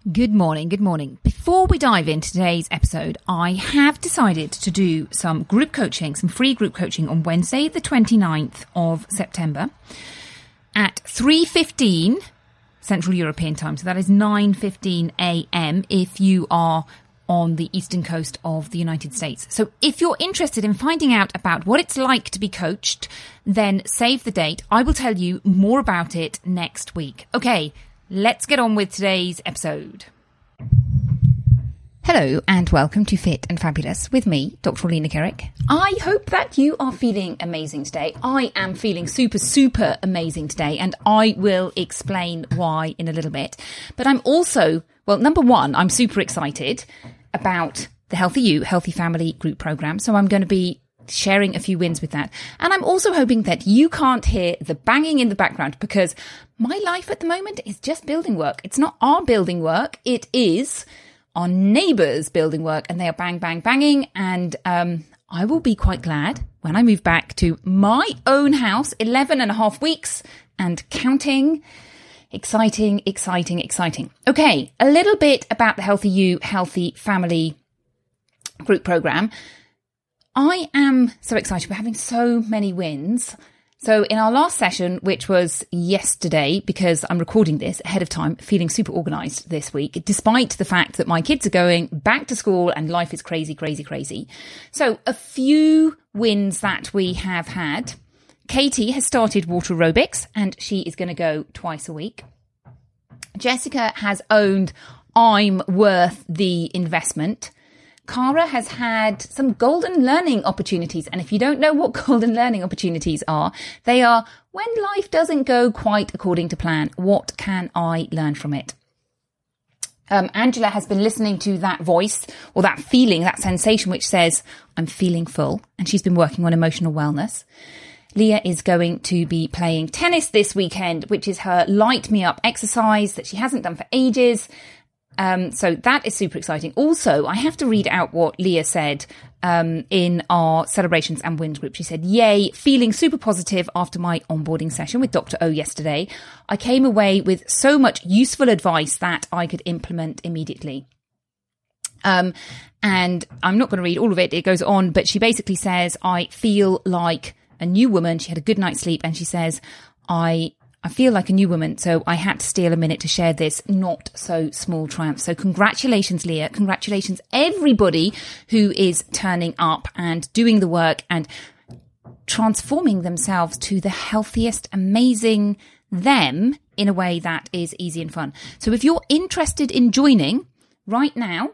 Good morning, good morning. Before we dive into today's episode, I have decided to do some group coaching, some free group coaching on Wednesday, the 29th of September at 3.15 Central European time. So that is 9.15 a.m. if you are on the eastern coast of the United States. So if you're interested in finding out about what it's like to be coached, then save the date. I will tell you more about it next week. Okay, let's get on with today's episode. Hello and welcome to Fit and Fabulous with me, Dr. Lena Kerek. I hope that you are feeling amazing today. I am feeling super, super amazing today, and I will explain why in a little bit. But I'm also, well, number one, I'm super excited about the Healthy You, Healthy Family group program. So I'm going to be sharing a few wins with that. And I'm also hoping that you can't hear the banging in the background because my life at the moment is just building work. It's not our building work. It is our neighbours building work and they are bang, bang, banging. And, um, I will be quite glad when I move back to my own house, 11 and a half weeks and counting. Exciting, exciting, exciting. Okay. A little bit about the Healthy You, Healthy Family group program. I am so excited. We're having so many wins. So in our last session, which was yesterday, because I'm recording this ahead of time, feeling super organized this week, despite the fact that my kids are going back to school and life is crazy, crazy, crazy. So a few wins that we have had. Katie has started water aerobics and she is going to go twice a week. Jessica has owned I'm worth the investment. Cara has had some golden learning opportunities. And if you don't know what golden learning opportunities are, they are when life doesn't go quite according to plan, what can I learn from it? Um, Angela has been listening to that voice or that feeling, that sensation which says, I'm feeling full. And she's been working on emotional wellness. Leah is going to be playing tennis this weekend, which is her light me up exercise that she hasn't done for ages. Um, so that is super exciting. Also, I have to read out what Leah said um, in our celebrations and wins group. She said, Yay, feeling super positive after my onboarding session with Dr. O yesterday. I came away with so much useful advice that I could implement immediately. Um, and I'm not going to read all of it. It goes on, but she basically says, I feel like a new woman. She had a good night's sleep and she says, I I feel like a new woman, so I had to steal a minute to share this not so small triumph. So congratulations, Leah. Congratulations, everybody who is turning up and doing the work and transforming themselves to the healthiest, amazing them in a way that is easy and fun. So if you're interested in joining right now,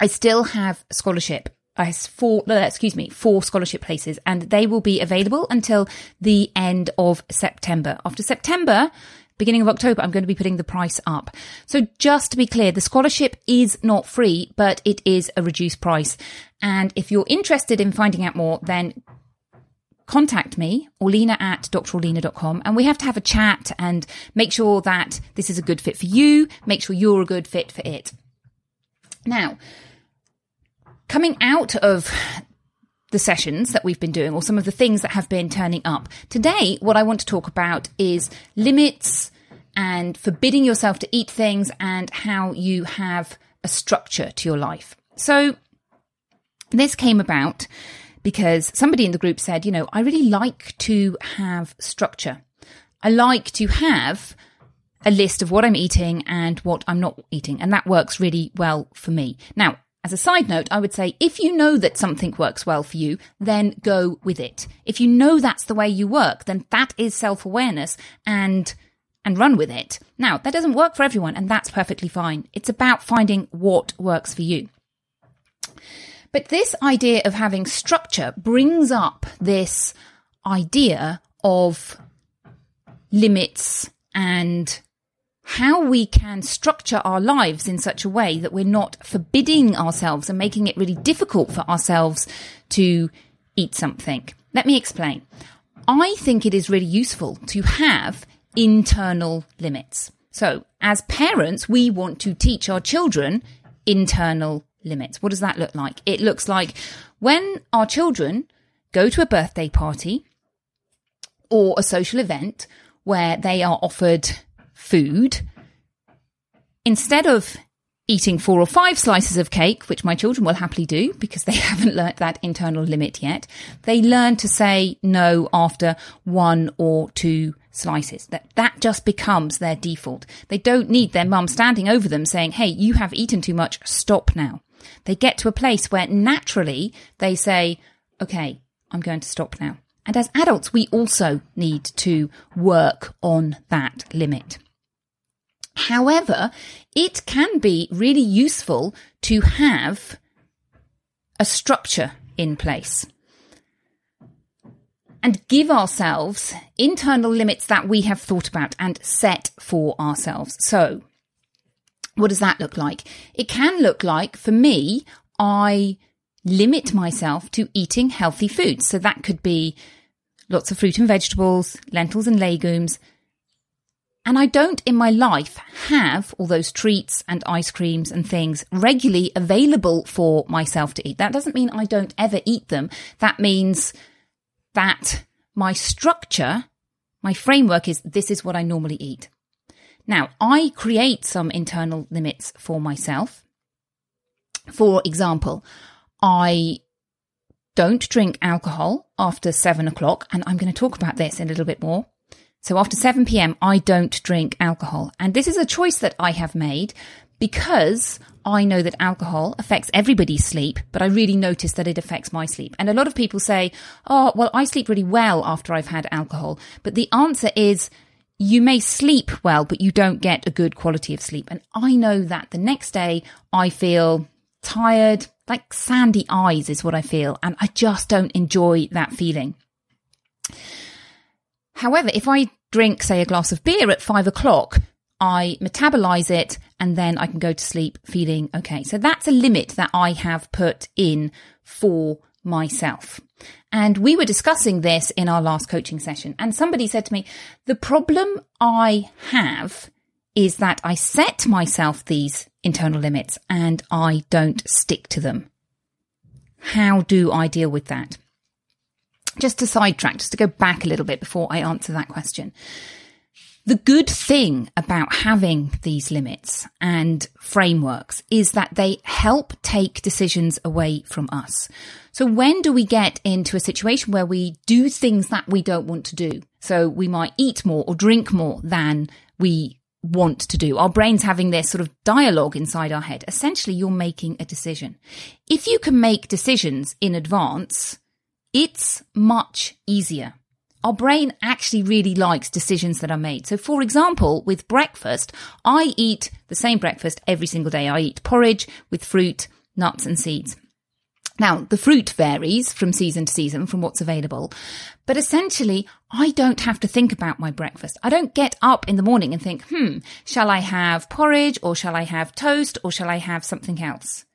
I still have scholarship. I four, uh, excuse me, four scholarship places and they will be available until the end of September. After September, beginning of October, I'm going to be putting the price up. So just to be clear, the scholarship is not free, but it is a reduced price. And if you're interested in finding out more, then contact me, Orlena at drorlena.com, and we have to have a chat and make sure that this is a good fit for you, make sure you're a good fit for it. Now, coming out of the sessions that we've been doing or some of the things that have been turning up, today what I want to talk about is limits and forbidding yourself to eat things and how you have a structure to your life. So, this came about because somebody in the group said, you know, I really like to have structure. I like to have a list of what I'm eating and what I'm not eating. And that works really well for me. Now, as a side note, I would say if you know that something works well for you, then go with it. If you know that's the way you work, then that is self-awareness and and run with it. Now, that doesn't work for everyone and that's perfectly fine. It's about finding what works for you. But this idea of having structure brings up this idea of limits and how we can structure our lives in such a way that we're not forbidding ourselves and making it really difficult for ourselves to eat something. Let me explain. I think it is really useful to have internal limits. So, as parents, we want to teach our children internal limits. What does that look like? It looks like when our children go to a birthday party or a social event where they are offered food, instead of eating four or five slices of cake, which my children will happily do because they haven't learnt that internal limit yet, they learn to say no after one or two slices. That that just becomes their default. They don't need their mum standing over them saying, "Hey, you have eaten too much. Stop now." They get to a place where naturally they say, okay, I'm going to stop now. And as adults, we also need to work on that limit. However, it can be really useful to have a structure in place and give ourselves internal limits that we have thought about and set for ourselves. So what does that look like? It can look like, for me, I limit myself to eating healthy foods. So that could be lots of fruit and vegetables, lentils and legumes. And I don't in my life have all those treats and ice creams and things regularly available for myself to eat. That doesn't mean I don't ever eat them. That means that my structure, my framework is this is what I normally eat. Now, I create some internal limits for myself. For example, I don't drink alcohol after seven o'clock, and I'm going to talk about this in a little bit more. So after 7 p.m., I don't drink alcohol. And this is a choice that I have made because I know that alcohol affects everybody's sleep, but I really notice that it affects my sleep. And a lot of people say, Oh, well, I sleep really well after I've had alcohol. But the answer is you may sleep well, but you don't get a good quality of sleep. And I know that the next day I feel tired, like sandy eyes is what I feel. And I just don't enjoy that feeling. However, if I drink, say, a glass of beer at five o'clock, I metabolize it and then I can go to sleep feeling okay. So that's a limit that I have put in for myself. And we were discussing this in our last coaching session. And somebody said to me, the problem I have is that I set myself these internal limits and I don't stick to them. How do I deal with that? Just to sidetrack, just to go back a little bit before I answer that question. The good thing about having these limits and frameworks is that they help take decisions away from us. So when do we get into a situation where we do things that we don't want to do? So we might eat more or drink more than we want to do. Our brain's having this sort of dialogue inside our head. Essentially, you're making a decision. If you can make decisions in advance, it's much easier our brain actually really likes decisions that are made. So, for example, with breakfast, I eat the same breakfast every single day. I eat porridge with fruit, nuts, and seeds. Now, the fruit varies from season to season from what's available, but essentially, I don't have to think about my breakfast. I don't get up in the morning and think, hmm, shall I have porridge or shall I have toast or shall I have something else?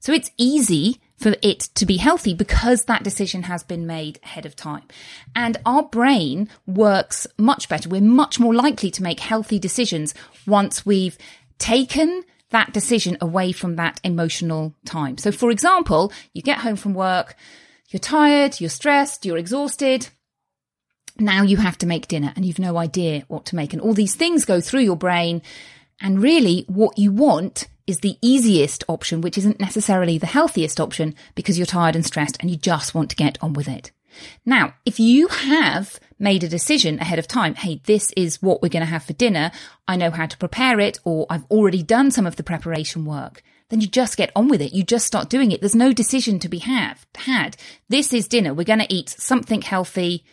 So it's easy for it to be healthy because that decision has been made ahead of time. And our brain works much better. We're much more likely to make healthy decisions once we've taken that decision away from that emotional time. So, for example, you get home from work, you're tired, you're stressed, you're exhausted. Now you have to make dinner and you've no idea what to make. And all these things go through your brain. And really, what you want is the easiest option, which isn't necessarily the healthiest option because you're tired and stressed and you just want to get on with it. Now, if you have made a decision ahead of time, hey, this is what we're going to have for dinner. I know how to prepare it, or I've already done some of the preparation work. Then you just get on with it. You just start doing it. There's no decision to be have, had. This is dinner. We're going to eat something healthy.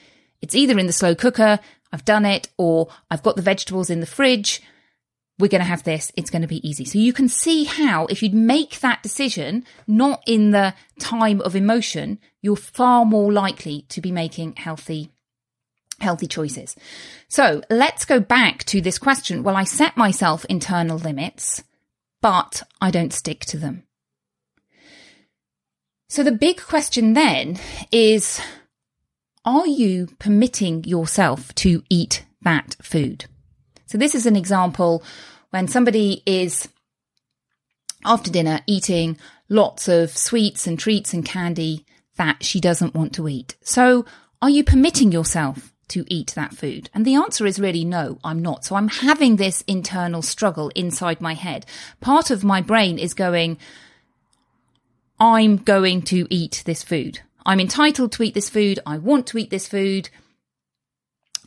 It's either in the slow cooker. I've done it, or I've got the vegetables in the fridge we're going to have this. It's going to be easy. So you can see how if you'd make that decision, not in the time of emotion, you're far more likely to be making healthy healthy choices. So let's go back to this question. Well, I set myself internal limits, but I don't stick to them. So the big question then is, are you permitting yourself to eat that food? So this is an example when somebody is after dinner eating lots of sweets and treats and candy that she doesn't want to eat. So are you permitting yourself to eat that food? And the answer is really no, I'm not. So I'm having this internal struggle inside my head. Part of my brain is going, I'm going to eat this food. I'm entitled to eat this food. I want to eat this food.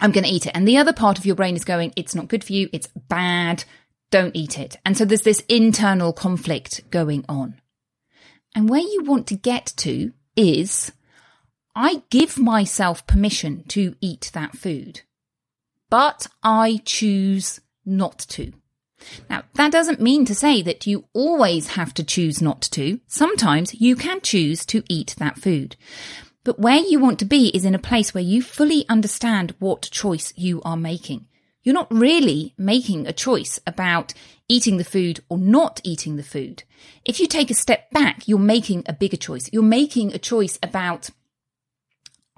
I'm going to eat it. And the other part of your brain is going, it's not good for you. It's bad. Don't eat it. And so there's this internal conflict going on. And where you want to get to is I give myself permission to eat that food, but I choose not to. Now, that doesn't mean to say that you always have to choose not to. Sometimes you can choose to eat that food. But where you want to be is in a place where you fully understand what choice you are making. You're not really making a choice about eating the food or not eating the food. If you take a step back, you're making a bigger choice. You're making a choice about,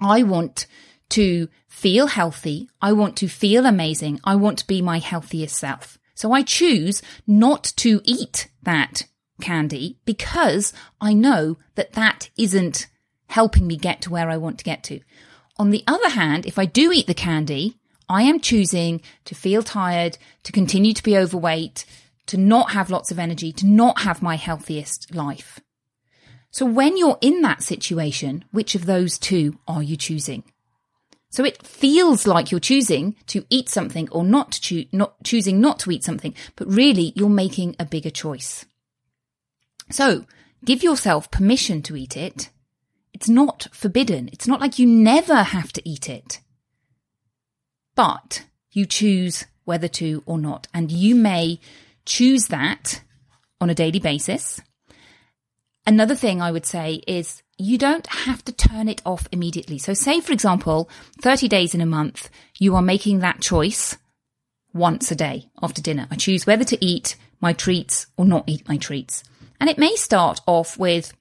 I want to feel healthy. I want to feel amazing. I want to be my healthiest self. So I choose not to eat that candy because I know that that isn't helping me get to where I want to get to. On the other hand, if I do eat the candy, I am choosing to feel tired, to continue to be overweight, to not have lots of energy, to not have my healthiest life. So when you're in that situation, which of those two are you choosing? So it feels like you're choosing to eat something or not to choo- not choosing not to eat something, but really you're making a bigger choice. So give yourself permission to eat it it's not forbidden. It's not like you never have to eat it. But you choose whether to or not. And you may choose that on a daily basis. Another thing I would say is you don't have to turn it off immediately. So say, for example, 30 days in a month, you are making that choice once a day after dinner. I choose whether to eat my treats or not eat my treats. And it may start off with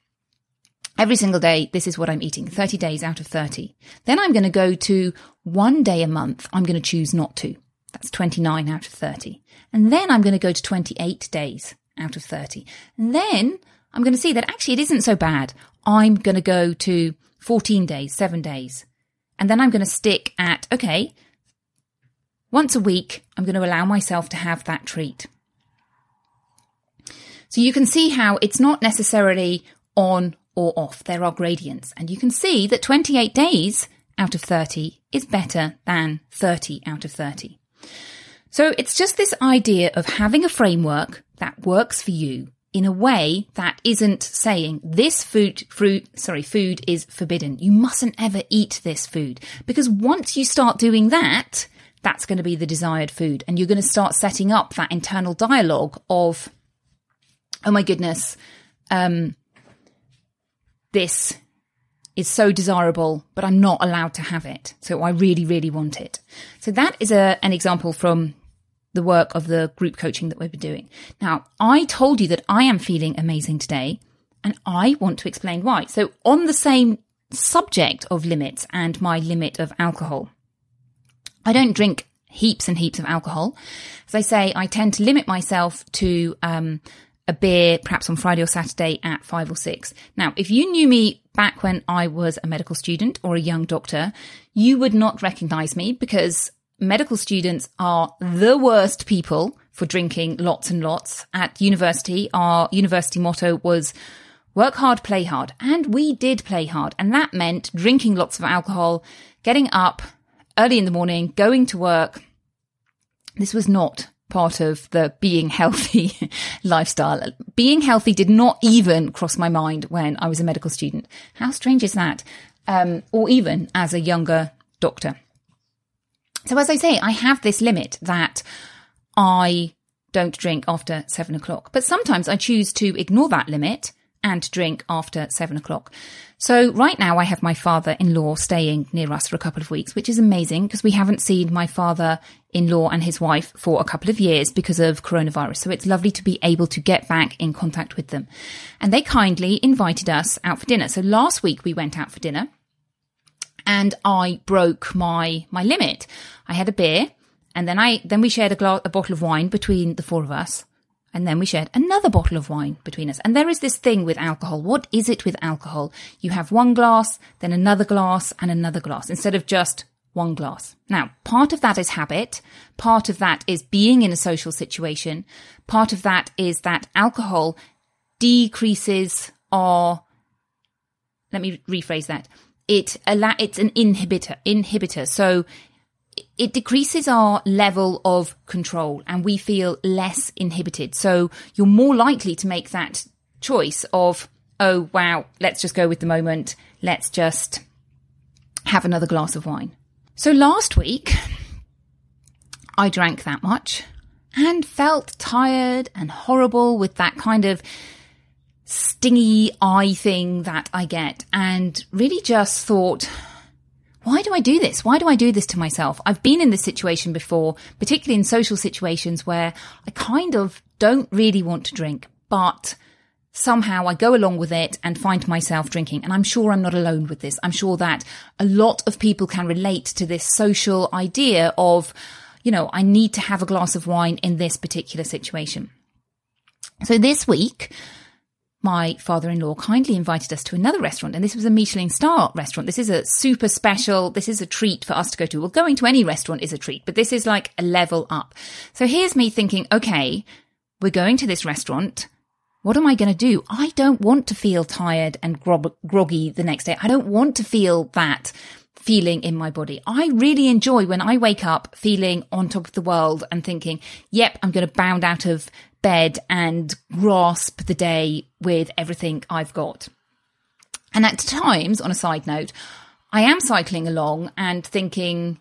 every single day, this is what I'm eating, 30 days out of 30. Then I'm going to go to one day a month. I'm going to choose not to. That's 29 out of 30. And then I'm going to go to 28 days out of 30. And then I'm going to see that actually it isn't so bad. I'm going to go to 14 days, seven days. And then I'm going to stick at, okay, Once a week, I'm going to allow myself to have that treat. So you can see how it's not necessarily on or off. There are gradients. And you can see that 28 days out of 30 is better than 30 out of 30. So it's just this idea of having a framework that works for you in a way that isn't saying this food fruit sorry food is forbidden you mustn't ever eat this food because once you start doing that that's going to be the desired food and you're going to start setting up that internal dialogue of oh my goodness um this is so desirable but i'm not allowed to have it so i really really want it so that is a, an example from the work of the group coaching that we've been doing. Now, I told you that I am feeling amazing today, and I want to explain why. So, on the same subject of limits and my limit of alcohol, I don't drink heaps and heaps of alcohol. As I say, I tend to limit myself to um, a beer, perhaps on Friday or Saturday at five or six. Now, if you knew me back when I was a medical student or a young doctor, you would not recognize me because medical students are the worst people for drinking lots and lots. At university, our university motto was work hard, play hard. And we did play hard. And that meant drinking lots of alcohol, getting up early in the morning, going to work. This was not part of the being healthy lifestyle. Being healthy did not even cross my mind when I was a medical student. How strange is that? Um, or even as a younger doctor. So as I say, I have this limit that I don't drink after seven o'clock, but sometimes I choose to ignore that limit and drink after seven o'clock. So right now I have my father-in-law staying near us for a couple of weeks, which is amazing because we haven't seen my father-in-law and his wife for a couple of years because of coronavirus. So it's lovely to be able to get back in contact with them. And they kindly invited us out for dinner. So last week we went out for dinner and I broke my my limit. I had a beer, and then I then we shared a, glass, a bottle of wine between the four of us, and then we shared another bottle of wine between us. And there is this thing with alcohol. What is it with alcohol? You have one glass, then another glass, and another glass instead of just one glass. Now, part of that is habit. Part of that is being in a social situation. Part of that is that alcohol decreases our, let me rephrase that it it's an inhibitor inhibitor so it decreases our level of control and we feel less inhibited. So you're more likely to make that choice of oh wow let's just go with the moment. Let's just have another glass of wine. So last week i drank that much and felt tired and horrible with that kind of stingy eye thing that I get and really just thought, why do I do this? Why do I do this to myself? I've been in this situation before, particularly in social situations where I kind of don't really want to drink, but somehow I go along with it and find myself drinking. And I'm sure I'm not alone with this. I'm sure that a lot of people can relate to this social idea of, you know, I need to have a glass of wine in this particular situation. So this week, my father-in-law kindly invited us to another restaurant and this was a Michelin star restaurant. This is a super special, this is a treat for us to go to. Well, going to any restaurant is a treat, but this is like a level up. So here's me thinking, okay, we're going to this restaurant. What am I going to do? I don't want to feel tired and groggy the next day. I don't want to feel that feeling in my body. I really enjoy when I wake up feeling on top of the world and thinking, yep, I'm going to bound out of bed and grasp the day with everything I've got. And at times, on a side note, I am cycling along and thinking,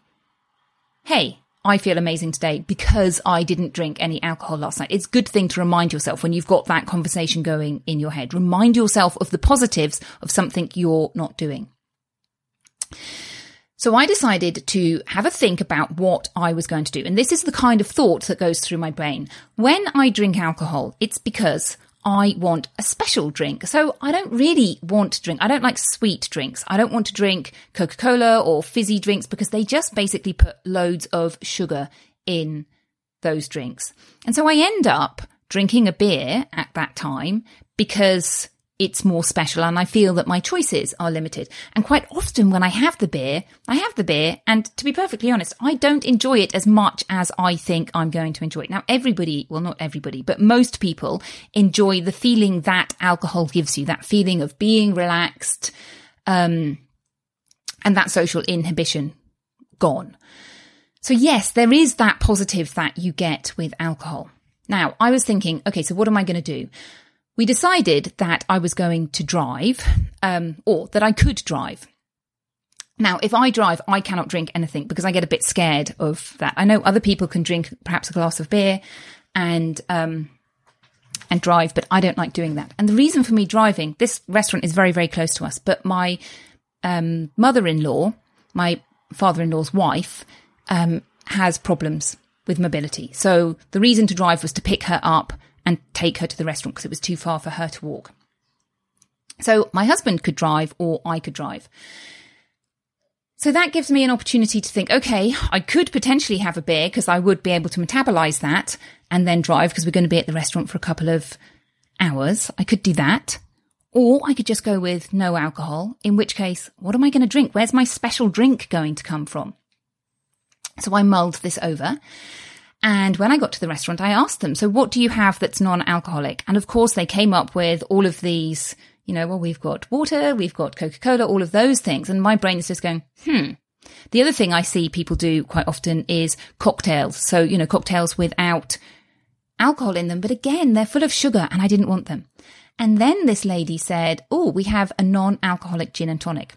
hey, I feel amazing today because I didn't drink any alcohol last night. It's a good thing to remind yourself when you've got that conversation going in your head. Remind yourself of the positives of something you're not doing. So I decided to have a think about what I was going to do. And this is the kind of thought that goes through my brain. When I drink alcohol, it's because I want a special drink. So I don't really want to drink. I don't like sweet drinks. I don't want to drink Coca Cola or fizzy drinks because they just basically put loads of sugar in those drinks. And so I end up drinking a beer at that time because it's more special and I feel that my choices are limited. And quite often when I have the beer, I have the beer and to be perfectly honest, I don't enjoy it as much as I think I'm going to enjoy it. Now everybody, well not everybody, but most people enjoy the feeling that alcohol gives you, that feeling of being relaxed, um, and that social inhibition gone. So yes, there is that positive that you get with alcohol. Now I was thinking, okay, so what am I going to do? We decided that I was going to drive, um, or that I could drive. Now, if I drive, I cannot drink anything because I get a bit scared of that. I know other people can drink perhaps a glass of beer and um, and drive, but I don't like doing that. And the reason for me driving, this restaurant is very very close to us, but my um, mother-in-law, my father-in-law's wife, um, has problems with mobility. So the reason to drive was to pick her up and take her to the restaurant because it was too far for her to walk. So my husband could drive or I could drive. So that gives me an opportunity to think, okay, I could potentially have a beer because I would be able to metabolize that and then drive because we're going to be at the restaurant for a couple of hours. I could do that. Or I could just go with no alcohol, in which case, what am I going to drink? Where's my special drink going to come from? So I mulled this over and when I got to the restaurant, I asked them, so what do you have that's non-alcoholic? And of course, they came up with all of these, you know, well, we've got water, we've got Coca-Cola, all of those things. And my brain is just going, hmm. The other thing I see people do quite often is cocktails. So, you know, cocktails without alcohol in them. But again, they're full of sugar and I didn't want them. And then this lady said, Oh, we have a non alcoholic gin and tonic.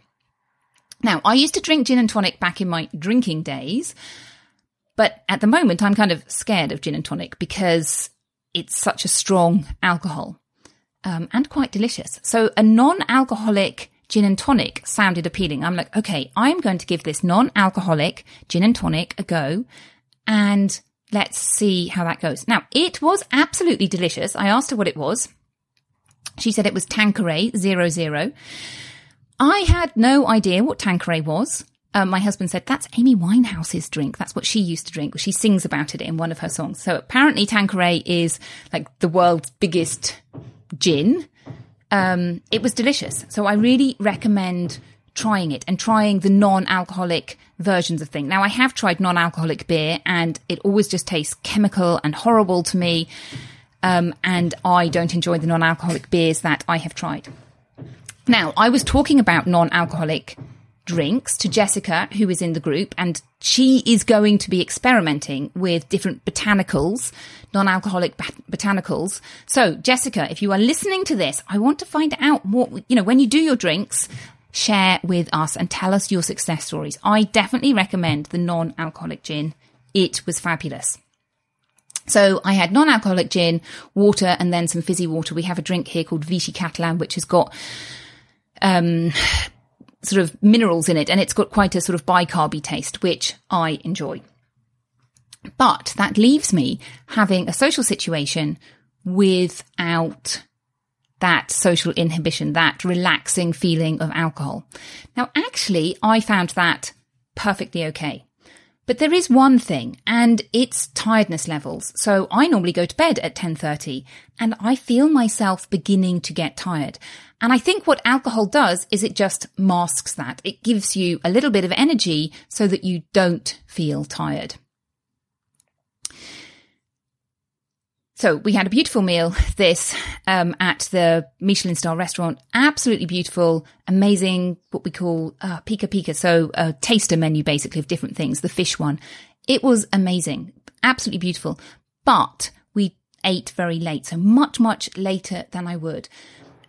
Now, I used to drink gin and tonic back in my drinking days. But at the moment, I'm kind of scared of gin and tonic because it's such a strong alcohol um, and quite delicious. So a non-alcoholic gin and tonic sounded appealing. I'm like, okay, I'm going to give this non-alcoholic gin and tonic a go and let's see how that goes. Now, it was absolutely delicious. I asked her what it was. She said it was Tanqueray zero zero. I had no idea what Tanqueray was. Um, my husband said, that's Amy Winehouse's drink. That's what she used to drink. She sings about it in one of her songs. So apparently Tanqueray is like the world's biggest gin. Um, it was delicious. So I really recommend trying it and trying the non-alcoholic versions of things. Now I have tried non-alcoholic beer and it always just tastes chemical and horrible to me. Um, and I don't enjoy the non-alcoholic beers that I have tried. Now I was talking about non-alcoholic drinks to Jessica, who is in the group, and she is going to be experimenting with different botanicals, non-alcoholic botanicals. So, Jessica, if you are listening to this, I want to find out what, you know, when you do your drinks, share with us and tell us your success stories. I definitely recommend the non-alcoholic gin. It was fabulous. So I had non-alcoholic gin, water, and then some fizzy water. We have a drink here called Vichy Catalan, which has got um, sort of minerals in it and it's got quite a sort of bicarby taste, which I enjoy. But that leaves me having a social situation without that social inhibition, that relaxing feeling of alcohol. Now, actually, I found that perfectly okay. But there is one thing, and it's tiredness levels. So I normally go to bed at 10.30 and I feel myself beginning to get tired. And I think what alcohol does is it just masks that. It gives you a little bit of energy so that you don't feel tired. So we had a beautiful meal this um, at the Michelin star restaurant. Absolutely beautiful, amazing. What we call uh, pica pica, so a taster menu basically of different things. The fish one, it was amazing, absolutely beautiful. But we ate very late, so much much later than I would.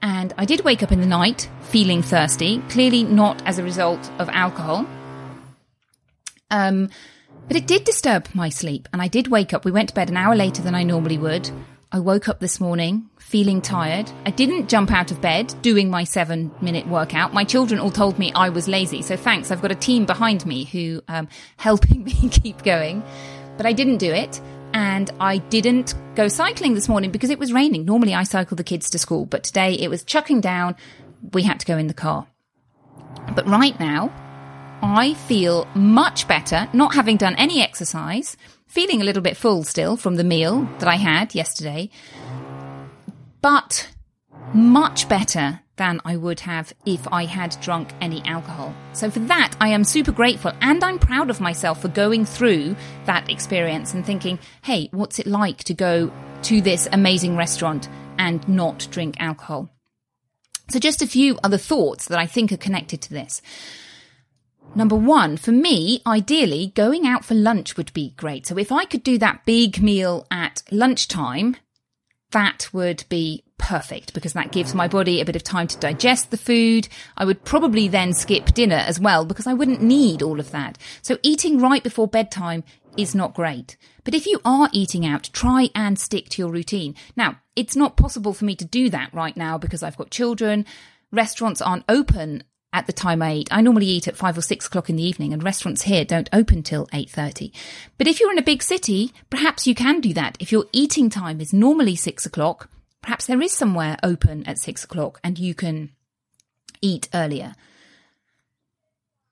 And I did wake up in the night feeling thirsty, clearly not as a result of alcohol. Um, but it did disturb my sleep, and I did wake up. We went to bed an hour later than I normally would. I woke up this morning feeling tired. I didn't jump out of bed doing my seven minute workout. My children all told me I was lazy. So thanks. I've got a team behind me who um, helping me keep going. But I didn't do it and I didn't go cycling this morning because it was raining. Normally I cycle the kids to school, but today it was chucking down. We had to go in the car. But right now, I feel much better not having done any exercise, feeling a little bit full still from the meal that I had yesterday. But much better than I would have if I had drunk any alcohol. So for that, I am super grateful and I'm proud of myself for going through that experience and thinking, hey, what's it like to go to this amazing restaurant and not drink alcohol? So just a few other thoughts that I think are connected to this. Number one, for me, ideally, going out for lunch would be great. So if I could do that big meal at lunchtime, that would be perfect because that gives my body a bit of time to digest the food. I would probably then skip dinner as well because I wouldn't need all of that. So eating right before bedtime is not great. But if you are eating out, try and stick to your routine. Now, it's not possible for me to do that right now because I've got children. Restaurants aren't open at the time I eat. I normally eat at five or six o'clock in the evening and restaurants here don't open till 8.30. But if you're in a big city, perhaps you can do that. If your eating time is normally six o'clock, perhaps there is somewhere open at six o'clock and you can eat earlier.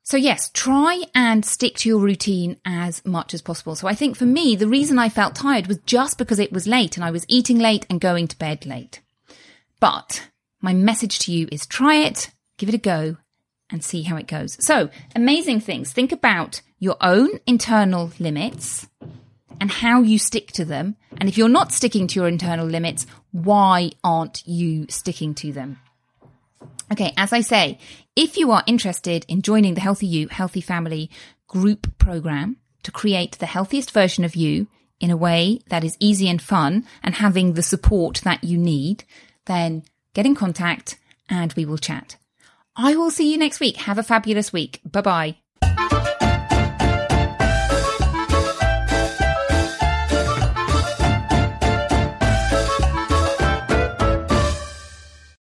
So yes, try and stick to your routine as much as possible. So I think for me, the reason I felt tired was just because it was late and I was eating late and going to bed late. But my message to you is try it, give it a go and see how it goes. So amazing things. Think about your own internal limits and how you stick to them. And if you're not sticking to your internal limits, why aren't you sticking to them? Okay, as I say, if you are interested in joining the Healthy You, Healthy Family group program to create the healthiest version of you in a way that is easy and fun and having the support that you need, then get in contact and we will chat. I will see you next week. Have a fabulous week. Bye bye.